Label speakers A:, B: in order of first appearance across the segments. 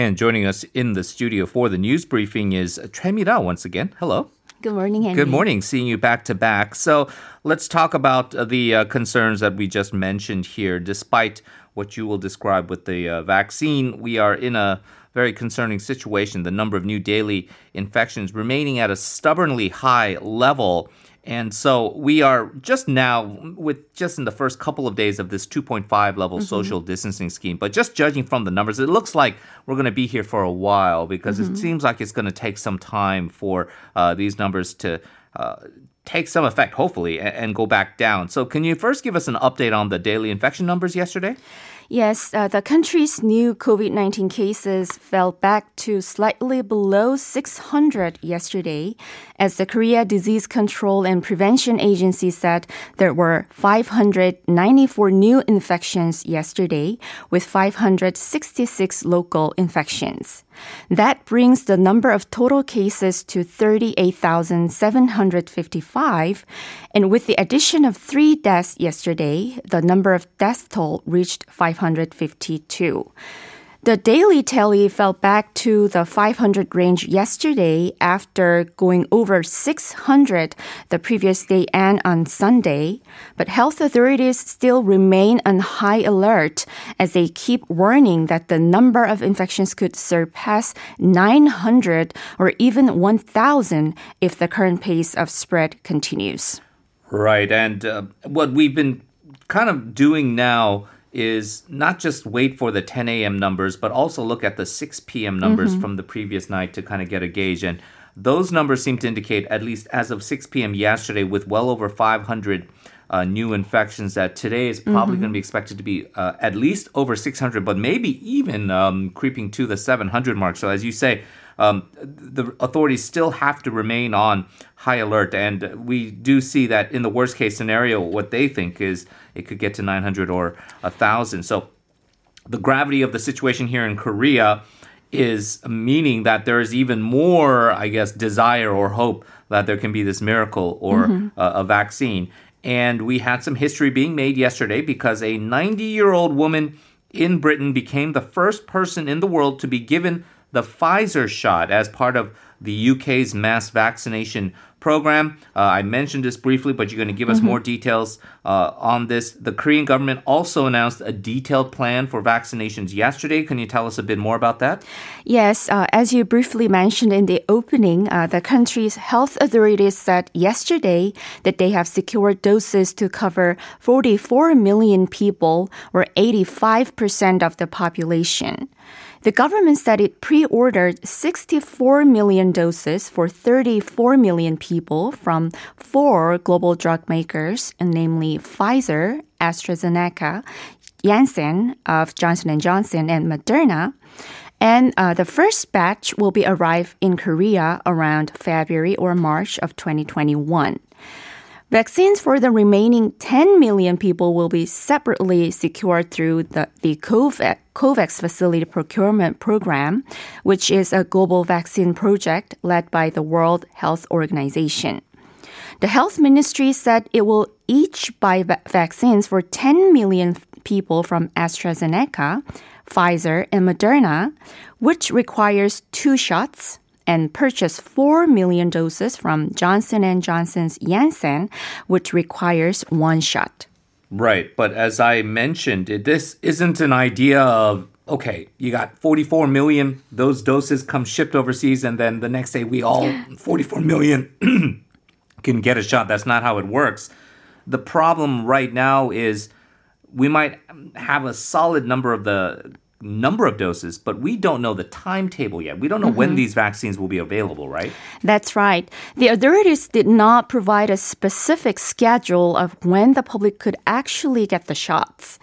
A: And joining us in the studio for the news briefing is Choi Mira once again. Hello.
B: Good morning, Henry.
A: Good morning. Seeing you back to back. So let's talk about uh, the uh, concerns that we just mentioned here. Despite what you will describe with the uh, vaccine, we are in a very concerning situation. The number of new daily infections remaining at a stubbornly high level. And so we are just now with just in the first couple of days of this 2.5 level mm-hmm. social distancing scheme. But just judging from the numbers, it looks like we're going to be here for a while because mm-hmm. it seems like it's going to take some time for uh, these numbers to. Uh, take some effect, hopefully, and, and go back down. So, can you first give us an update on the daily infection numbers yesterday?
B: Yes, uh, the country's new COVID 19 cases fell back to slightly below 600 yesterday, as the Korea Disease Control and Prevention Agency said there were 594 new infections yesterday, with 566 local infections. That brings the number of total cases to 38,755. And with the addition of three deaths yesterday, the number of death toll reached 552. The daily tally fell back to the 500 range yesterday after going over 600 the previous day and on Sunday. But health authorities still remain on high alert as they keep warning that the number of infections could surpass 900 or even 1,000 if the current pace of spread continues.
A: Right. And uh, what we've been kind of doing now is not just wait for the 10 a.m. numbers, but also look at the 6 p.m. numbers mm-hmm. from the previous night to kind of get a gauge. And those numbers seem to indicate, at least as of 6 p.m. yesterday, with well over 500 uh, new infections, that today is probably mm-hmm. going to be expected to be uh, at least over 600, but maybe even um, creeping to the 700 mark. So, as you say, um, the authorities still have to remain on high alert. And we do see that in the worst case scenario, what they think is it could get to 900 or 1,000. So the gravity of the situation here in Korea is meaning that there is even more, I guess, desire or hope that there can be this miracle or mm-hmm. a, a vaccine. And we had some history being made yesterday because a 90 year old woman in Britain became the first person in the world to be given the Pfizer shot as part of the UK's mass vaccination program. Uh, I mentioned this briefly, but you're going to give us mm-hmm. more details uh, on this. The Korean government also announced a detailed plan for vaccinations yesterday. Can you tell us a bit more about that?
B: Yes, uh, as you briefly mentioned in the opening, uh, the country's health authorities said yesterday that they have secured doses to cover 44 million people, or 85% of the population. The government said it pre ordered 64 million doses for 34 million people from four global drug makers, namely Pfizer, AstraZeneca, Janssen of Johnson & Johnson, and Moderna. And uh, the first batch will be arrived in Korea around February or March of 2021. Vaccines for the remaining 10 million people will be separately secured through the, the COVAX, COVAX Facility Procurement Program, which is a global vaccine project led by the World Health Organization. The health ministry said it will each buy va- vaccines for 10 million people from AstraZeneca, Pfizer, and Moderna, which requires two shots and purchase 4 million doses from Johnson & Johnson's Janssen, which requires one shot.
A: Right, but as I mentioned, this isn't an idea of okay, you got 44 million, those doses come shipped overseas, and then the next day we all 44 million can get a shot. That's not how it works. The problem right now is we might have a solid number of the number of doses, but we don't know the timetable yet. We don't know mm-hmm. when these vaccines will be available, right?
B: That's right. The authorities did not provide a specific schedule of when the public could actually get the shots.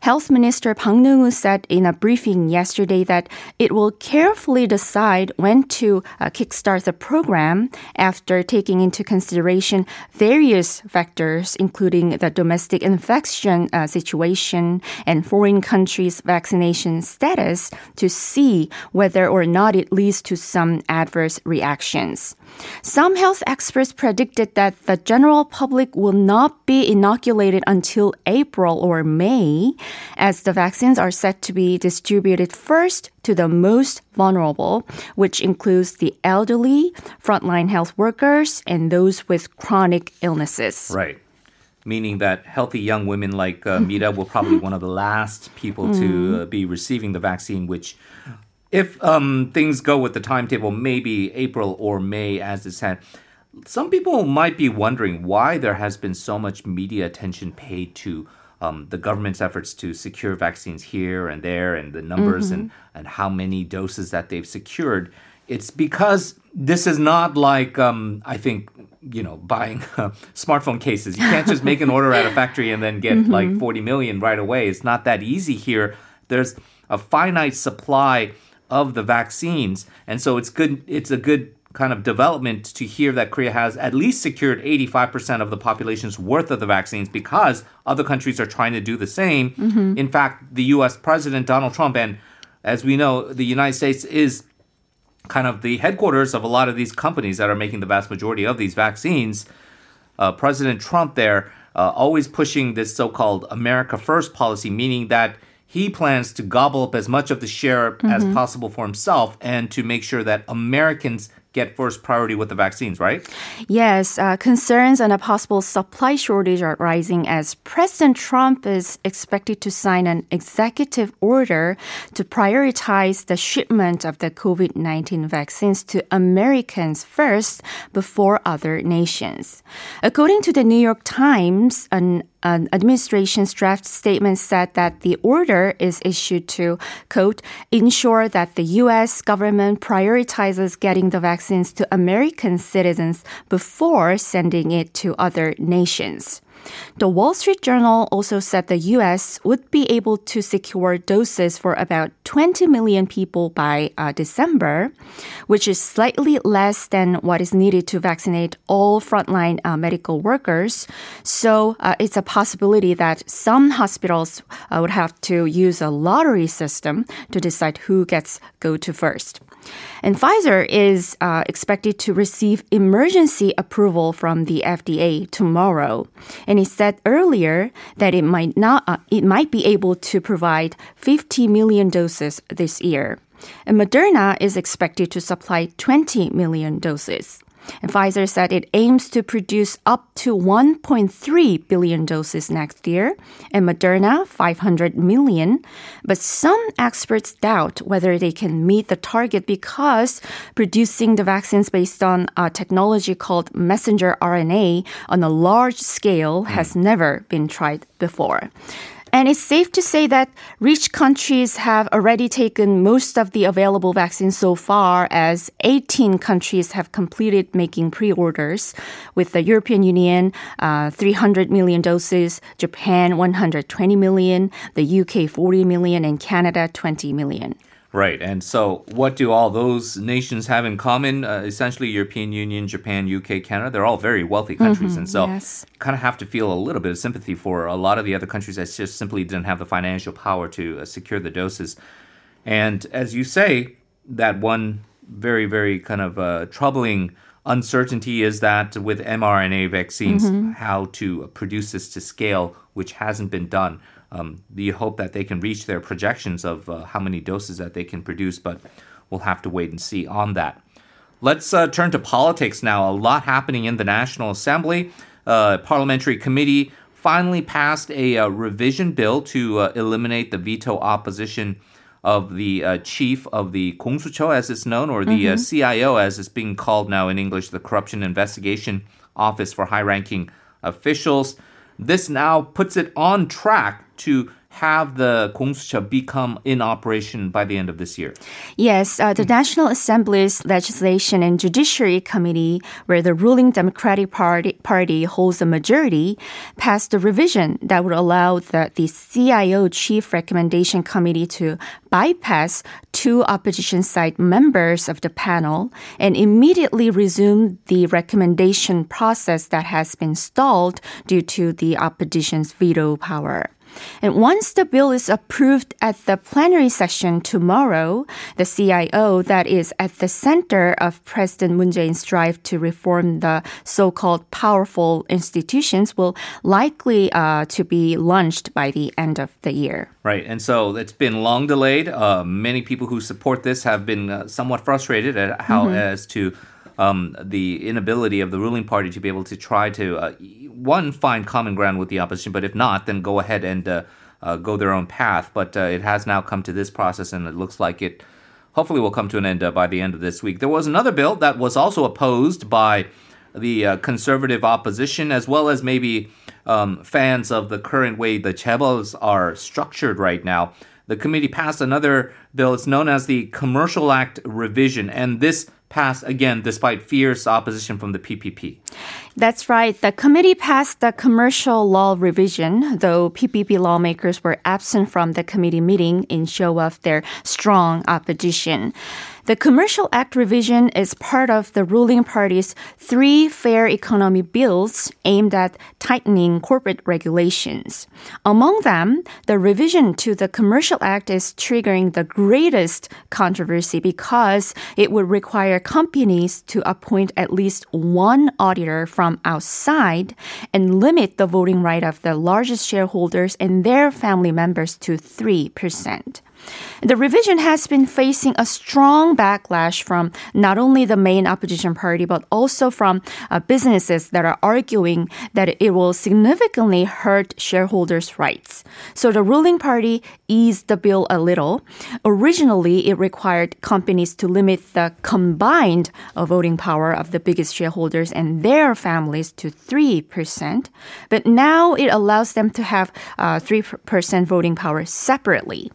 B: Health Minister Park Neung-hoo said in a briefing yesterday that it will carefully decide when to uh, kickstart the program after taking into consideration various factors, including the domestic infection uh, situation and foreign countries' vaccination status, to see whether or not it leads to some adverse reactions. Some health experts predicted that the general public will not be inoculated until April or May, as the vaccines are set to be distributed first to the most vulnerable, which includes the elderly, frontline health workers, and those with chronic illnesses.
A: Right. Meaning that healthy young women like uh, Mira will probably be one of the last people to uh, be receiving the vaccine, which if um, things go with the timetable, maybe April or May as it's had. Some people might be wondering why there has been so much media attention paid to um, the government's efforts to secure vaccines here and there and the numbers and, and how many doses that they've secured. It's because this is not like, um, I think, you know, buying uh, smartphone cases. You can't just make an order at a factory and then get like 40 million right away. It's not that easy here. There's a finite supply of the vaccines. And so it's good, it's a good kind of development to hear that Korea has at least secured 85% of the population's worth of the vaccines because other countries are trying to do the same. In fact, the US President Donald Trump, and as we know, the United States is kind of the headquarters of a lot of these companies that are making the vast majority of these vaccines. Uh, President Trump there uh, always pushing this so-called America First policy, meaning that he plans to gobble up as much of the share as possible for himself and to make sure that Americans get first priority with the vaccines, right?
B: Yes, uh, concerns on a possible supply shortage are rising as President Trump is expected to sign an executive order to prioritize the shipment of the COVID 19 vaccines to Americans first before other nations. According to the New York Times, an an administration's draft statement said that the order is issued to, quote, ensure that the U.S. government prioritizes getting the vaccines to American citizens before sending it to other nations. The Wall Street Journal also said the U.S. would be able to secure doses for about 20 million people by uh, December, which is slightly less than what is needed to vaccinate all frontline uh, medical workers. So uh, it's a possibility that some hospitals uh, would have to use a lottery system to decide who gets go to first. And Pfizer is uh, expected to receive emergency approval from the FDA tomorrow. And it said earlier that it might not, uh, it might be able to provide 50 million doses this year. And Moderna is expected to supply 20 million doses. And Pfizer said it aims to produce up to 1.3 billion doses next year, and Moderna 500 million. But some experts doubt whether they can meet the target because producing the vaccines based on a technology called messenger RNA on a large scale hmm. has never been tried before. And it's safe to say that rich countries have already taken most of the available vaccines so far, as 18 countries have completed making pre orders, with the European Union, uh, 300 million doses, Japan, 120 million, the UK, 40 million, and Canada, 20 million.
A: Right. And so, what do all those nations have in common? Uh, essentially, European Union, Japan, UK, Canada, they're all very wealthy countries. and so,
B: yes.
A: kind of have to feel a little bit of sympathy for a lot of the other countries that just simply didn't have the financial power to uh, secure the doses. And as you say, that one very, very kind of uh, troubling uncertainty is that with mRNA vaccines, how to produce this to scale, which hasn't been done. Um, you hope that they can reach their projections of uh, how many doses that they can produce, but we'll have to wait and see on that. Let's uh, turn to politics now. A lot happening in the National Assembly. Uh, parliamentary committee finally passed a uh, revision bill to uh, eliminate the veto opposition of the uh, chief of the Kongsucho, as it's known, or the uh, CIO, as it's being called now in English, the Corruption Investigation Office for high-ranking officials. This now puts it on track to have the Kongsucho become in operation by the end of this year.
B: Yes, uh, the National Assembly's Legislation and Judiciary Committee, where the ruling Democratic Party, Party holds a majority, passed a revision that would allow the, the CIO Chief Recommendation Committee to bypass two opposition side members of the panel and immediately resume the recommendation process that has been stalled due to the opposition's veto power. And once the bill is approved at the plenary session tomorrow, the CIO that is at the center of President Moon Jae-in's drive to reform the so-called powerful institutions will likely uh, to be launched by the end of the year.
A: Right, and so it's been long delayed. Uh, many people who support this have been uh, somewhat frustrated at how mm-hmm. as to um, the inability of the ruling party to be able to try to uh, one find common ground with the opposition, but if not, then go ahead and uh, uh, go their own path. But uh, it has now come to this process, and it looks like it hopefully will come to an end uh, by the end of this week. There was another bill that was also opposed by the uh, conservative opposition, as well as maybe um, fans of the current way the chaebols are structured right now. The committee passed another bill. It's known as the Commercial Act Revision, and this passed again despite fierce opposition from the PPP.
B: That's right. The committee passed the commercial law revision, though PPP lawmakers were absent from the committee meeting in show of their strong opposition. The Commercial Act revision is part of the ruling party's three fair economy bills aimed at tightening corporate regulations. Among them, the revision to the Commercial Act is triggering the greatest controversy because it would require companies to appoint at least one auditor from outside and limit the voting right of the largest shareholders and their family members to 3%. The revision has been facing a strong backlash from not only the main opposition party, but also from uh, businesses that are arguing that it will significantly hurt shareholders' rights. So the ruling party eased the bill a little. Originally, it required companies to limit the combined uh, voting power of the biggest shareholders and their families to 3%. But now it allows them to have uh, 3% voting power separately.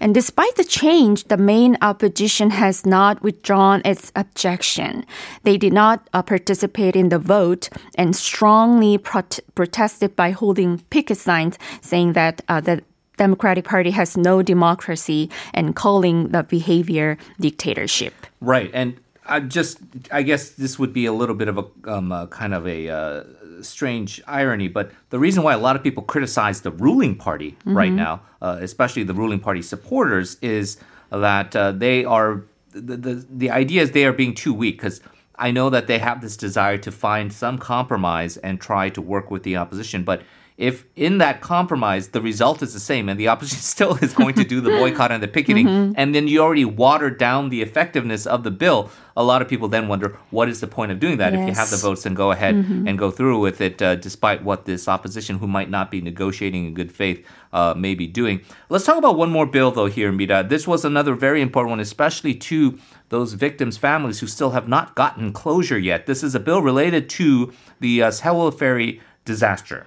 B: And despite the change, the main opposition has not withdrawn its objection. They did not uh, participate in the vote and strongly prot- protested by holding picket signs saying that uh, the Democratic Party has no democracy and calling the behavior dictatorship.
A: Right. And I just, I guess this would be a little bit of a um, uh, kind of a uh, strange irony, but the reason why a lot of people criticize the ruling party mm-hmm. right now, uh, especially the ruling party supporters, is that uh, they are the, the the idea is they are being too weak because. I know that they have this desire to find some compromise and try to work with the opposition, but if in that compromise the result is the same and the opposition still is going to do the boycott and the picketing, mm-hmm. and then you already watered down the effectiveness of the bill, a lot of people then wonder what is the point of doing that? Yes. If you have the votes, and go ahead mm-hmm. and go through with it, uh, despite what this opposition, who might not be negotiating in good faith, uh, may be doing. Let's talk about one more bill, though, here, Mira. This was another very important one, especially to those victims' families who still have not gotten closure yet. This is a bill related to the uh, Sewol Ferry disaster.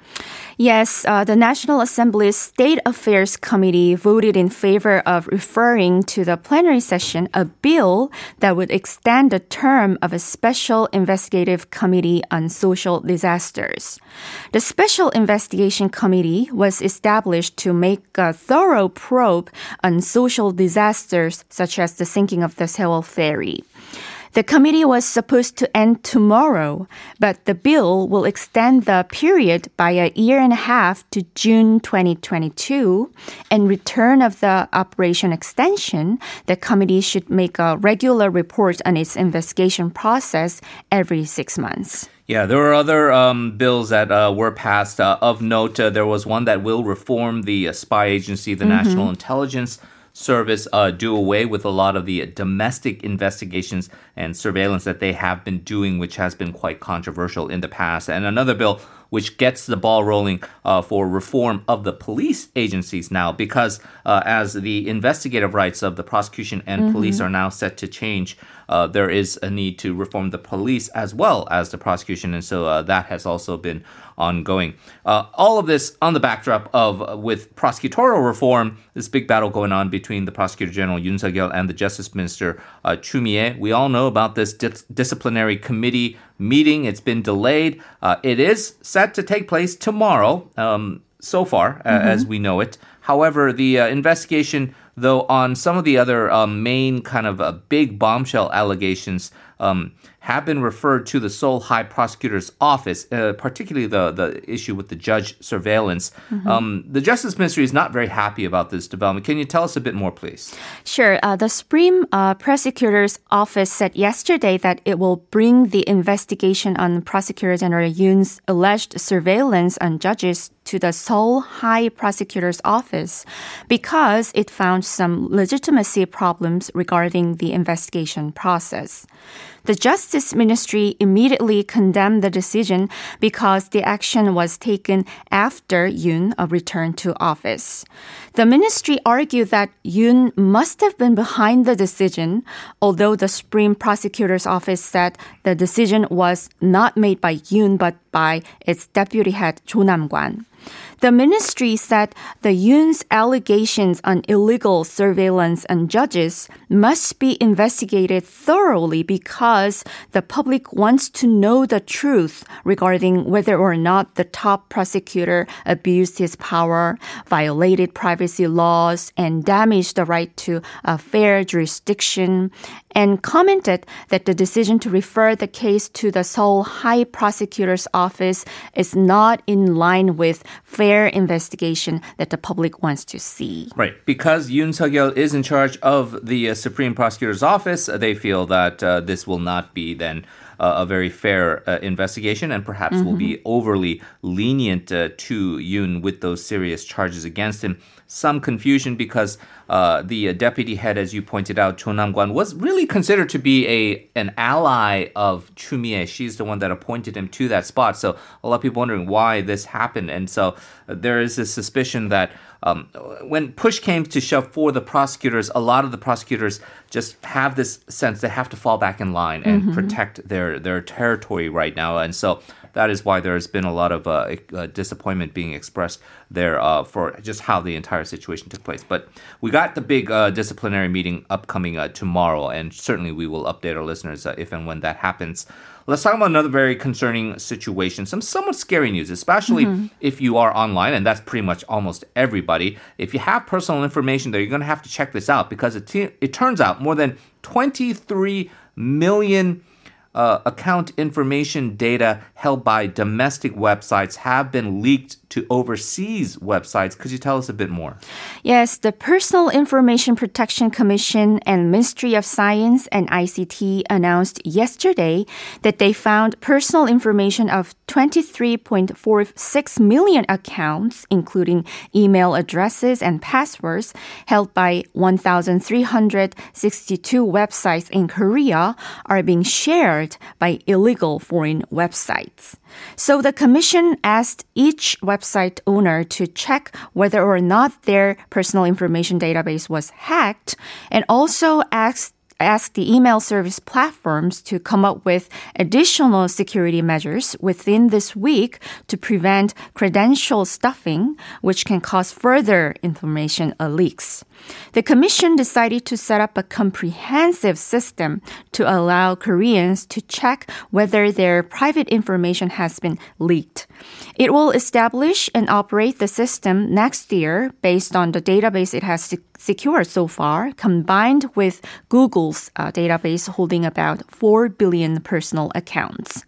B: Yes, uh, the National Assembly's State Affairs Committee voted in favor of referring to the plenary session a bill that would extend the term of a special investigative committee on social disasters. The Special Investigation Committee was established to make a thorough probe on social disasters such as the sinking of the Sewol ferry. The committee was supposed to end tomorrow, but the bill will extend the period by a year and a half to June 2022. In return of the operation extension, the committee should make a regular report on its investigation process every six months.
A: Yeah, there were other um, bills that uh, were passed. Uh, of note, uh, there was one that will reform the uh, spy agency, the mm-hmm. National Intelligence Service uh, do away with a lot of the domestic investigations and surveillance that they have been doing, which has been quite controversial in the past. And another bill which gets the ball rolling uh, for reform of the police agencies now, because uh, as the investigative rights of the prosecution and mm-hmm. police are now set to change, uh, there is a need to reform the police as well as the prosecution, and so uh, that has also been ongoing. Uh, all of this on the backdrop of with prosecutorial reform, this big battle going on between the prosecutor general Yoon Seok-youl and the justice minister uh, Chu Mi-ae. We all know about this dis- disciplinary committee meeting. It's been delayed. Uh, it is set to take place tomorrow. Um, so far, mm-hmm. as we know it. However, the uh, investigation, though, on some of the other um, main kind of uh, big bombshell allegations um, have been referred to the Seoul High Prosecutor's Office, uh, particularly the, the issue with the judge surveillance. Mm-hmm. Um, the Justice Ministry is not very happy about this development. Can you tell us a bit more, please?
B: Sure. Uh, the Supreme uh, Prosecutor's Office said yesterday that it will bring the investigation on Prosecutor General Yoon's alleged surveillance on judges to the Seoul High Prosecutor's Office because it found some legitimacy problems regarding the investigation process. The Justice Ministry immediately condemned the decision because the action was taken after Yoon uh, returned to office. The ministry argued that Yoon must have been behind the decision, although the Supreme Prosecutor's Office said the decision was not made by Yoon but by its deputy head Cho Nam-kwan. The ministry said the Yoon's allegations on illegal surveillance on judges must be investigated thoroughly because the public wants to know the truth regarding whether or not the top prosecutor abused his power, violated privacy laws, and damaged the right to a fair jurisdiction, and commented that the decision to refer the case to the Seoul High Prosecutor's Office is not in line with fair investigation that the public wants to see.
A: Right. Because Yoon suk is in charge of the uh, Supreme Prosecutor's Office, they feel that uh, this will not be then uh, a very fair uh, investigation and perhaps mm-hmm. will be overly lenient uh, to Yoon with those serious charges against him. Some confusion because uh, the uh, deputy head, as you pointed out, Cho Nam-kwan, was really considered to be a an ally of Chu Mi-ae. She's the one that appointed him to that spot. So a lot of people wondering why this happened, and so uh, there is this suspicion that um, when push came to shove for the prosecutors, a lot of the prosecutors just have this sense they have to fall back in line and mm-hmm. protect their their territory right now, and so that is why there's been a lot of uh, uh, disappointment being expressed there uh, for just how the entire situation took place. But we got the big uh, disciplinary meeting upcoming uh, tomorrow, and certainly we will update our listeners uh, if and when that happens. Let's talk about another very concerning situation, some somewhat scary news, especially mm-hmm. if you are online, and that's pretty much almost everybody. If you have personal information there, you're going to have to check this out because it, t- it turns out more than 23 million uh, account information data held by domestic websites have been leaked to overseas websites. Could you tell us a bit more?
B: Yes, the Personal Information Protection Commission and Ministry of Science and ICT announced yesterday that they found personal information of 23.46 million accounts, including email addresses and passwords, held by 1,362 websites in Korea, are being shared by illegal foreign websites. So the commission asked each website owner to check whether or not their personal information database was hacked and also asked ask the email service platforms to come up with additional security measures within this week to prevent credential stuffing, which can cause further information leaks. The commission decided to set up a comprehensive system to allow Koreans to check whether their private information has been leaked. It will establish and operate the system next year based on the database it has secured so far, combined with Google's uh, database holding about 4 billion personal accounts.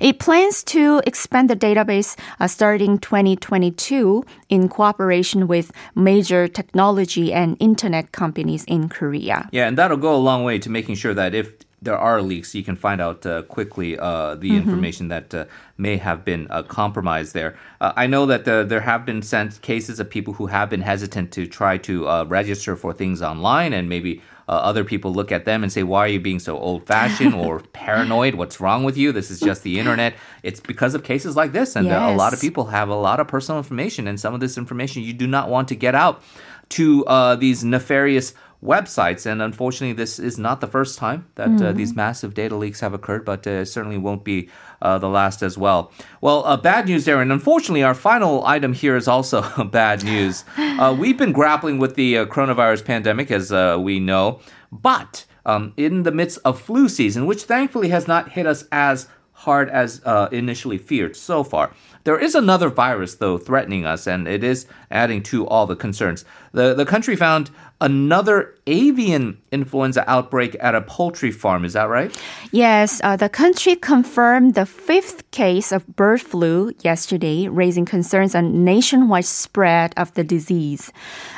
B: It plans to expand the database uh, starting 2022 in cooperation with major technology and internet companies in Korea.
A: Yeah, and that'll go a long way to making sure that if there are leaks, you can find out uh, quickly uh, the mm-hmm. information that uh, may have been uh, compromised there. Uh, I know that uh, there have been sent cases of people who have been hesitant to try to register for things online and maybe uh, other people look at them and say, Why are you being so old fashioned or paranoid? What's wrong with you? This is just the internet. It's because of cases like this. And yes. a lot of people have a lot of personal information, and some of this information you do not want to get out to uh, these nefarious websites. And unfortunately, this is not the first time that mm. uh, mm-hmm. these massive data leaks have occurred, but uh, certainly won't be uh, the last as well. Well, uh, bad news there. And unfortunately, our final item here is also bad news. Uh, we've been grappling with the uh, coronavirus pandemic, as we know, but um, in the midst of flu season, which thankfully has not hit us as hard as initially feared so far. There is another virus, though, threatening us, and it is adding to all the concerns. The, the country found another avian influenza outbreak at a poultry farm. Is that right?
B: Yes, uh, the country confirmed the fifth case of bird flu yesterday, raising concerns on nationwide spread of the disease.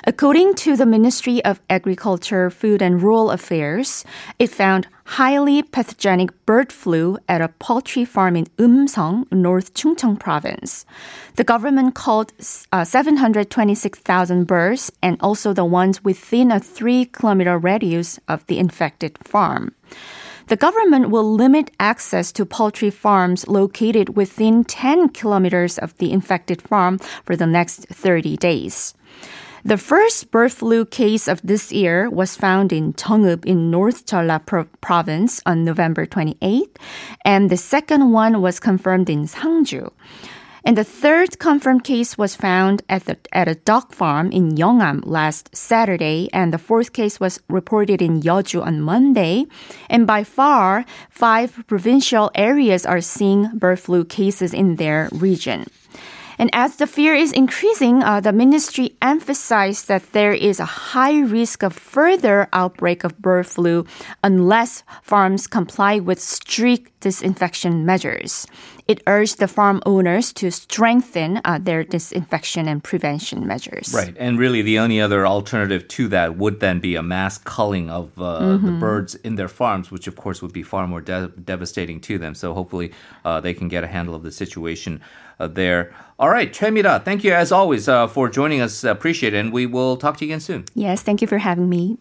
B: According to the Ministry of Agriculture, Food and Rural Affairs, it found highly pathogenic bird flu at a poultry farm in Eumseong, North Chungcheong province. The government called uh, 726,000 birds and also the ones within a three kilometer radius of the infected farm. The government will limit access to poultry farms located within 10 kilometers of the infected farm for the next 30 days. The first bird flu case of this year was found in Jeongeup in North Jeolla pro- province on November 28th, and the second one was confirmed in Sangju. And the third confirmed case was found at, the, at a dog farm in Yeongam last Saturday, and the fourth case was reported in Yeoju on Monday. And by far, five provincial areas are seeing bird flu cases in their region. And as the fear is increasing, uh, the ministry emphasized that there is a high risk of further outbreak of bird flu unless farms comply with strict disinfection measures. It urged the farm owners to strengthen uh, their disinfection and prevention measures.
A: Right. And really, the only other alternative to that would then be a mass culling of uh, mm-hmm. the birds in their farms, which, of course, would be far more de- devastating to them. So hopefully, uh, they can get a handle of the situation there. All right, Choi Mira, thank you as always uh, for joining us. Appreciate it. And we will talk to you again soon.
B: Yes, thank you for having me.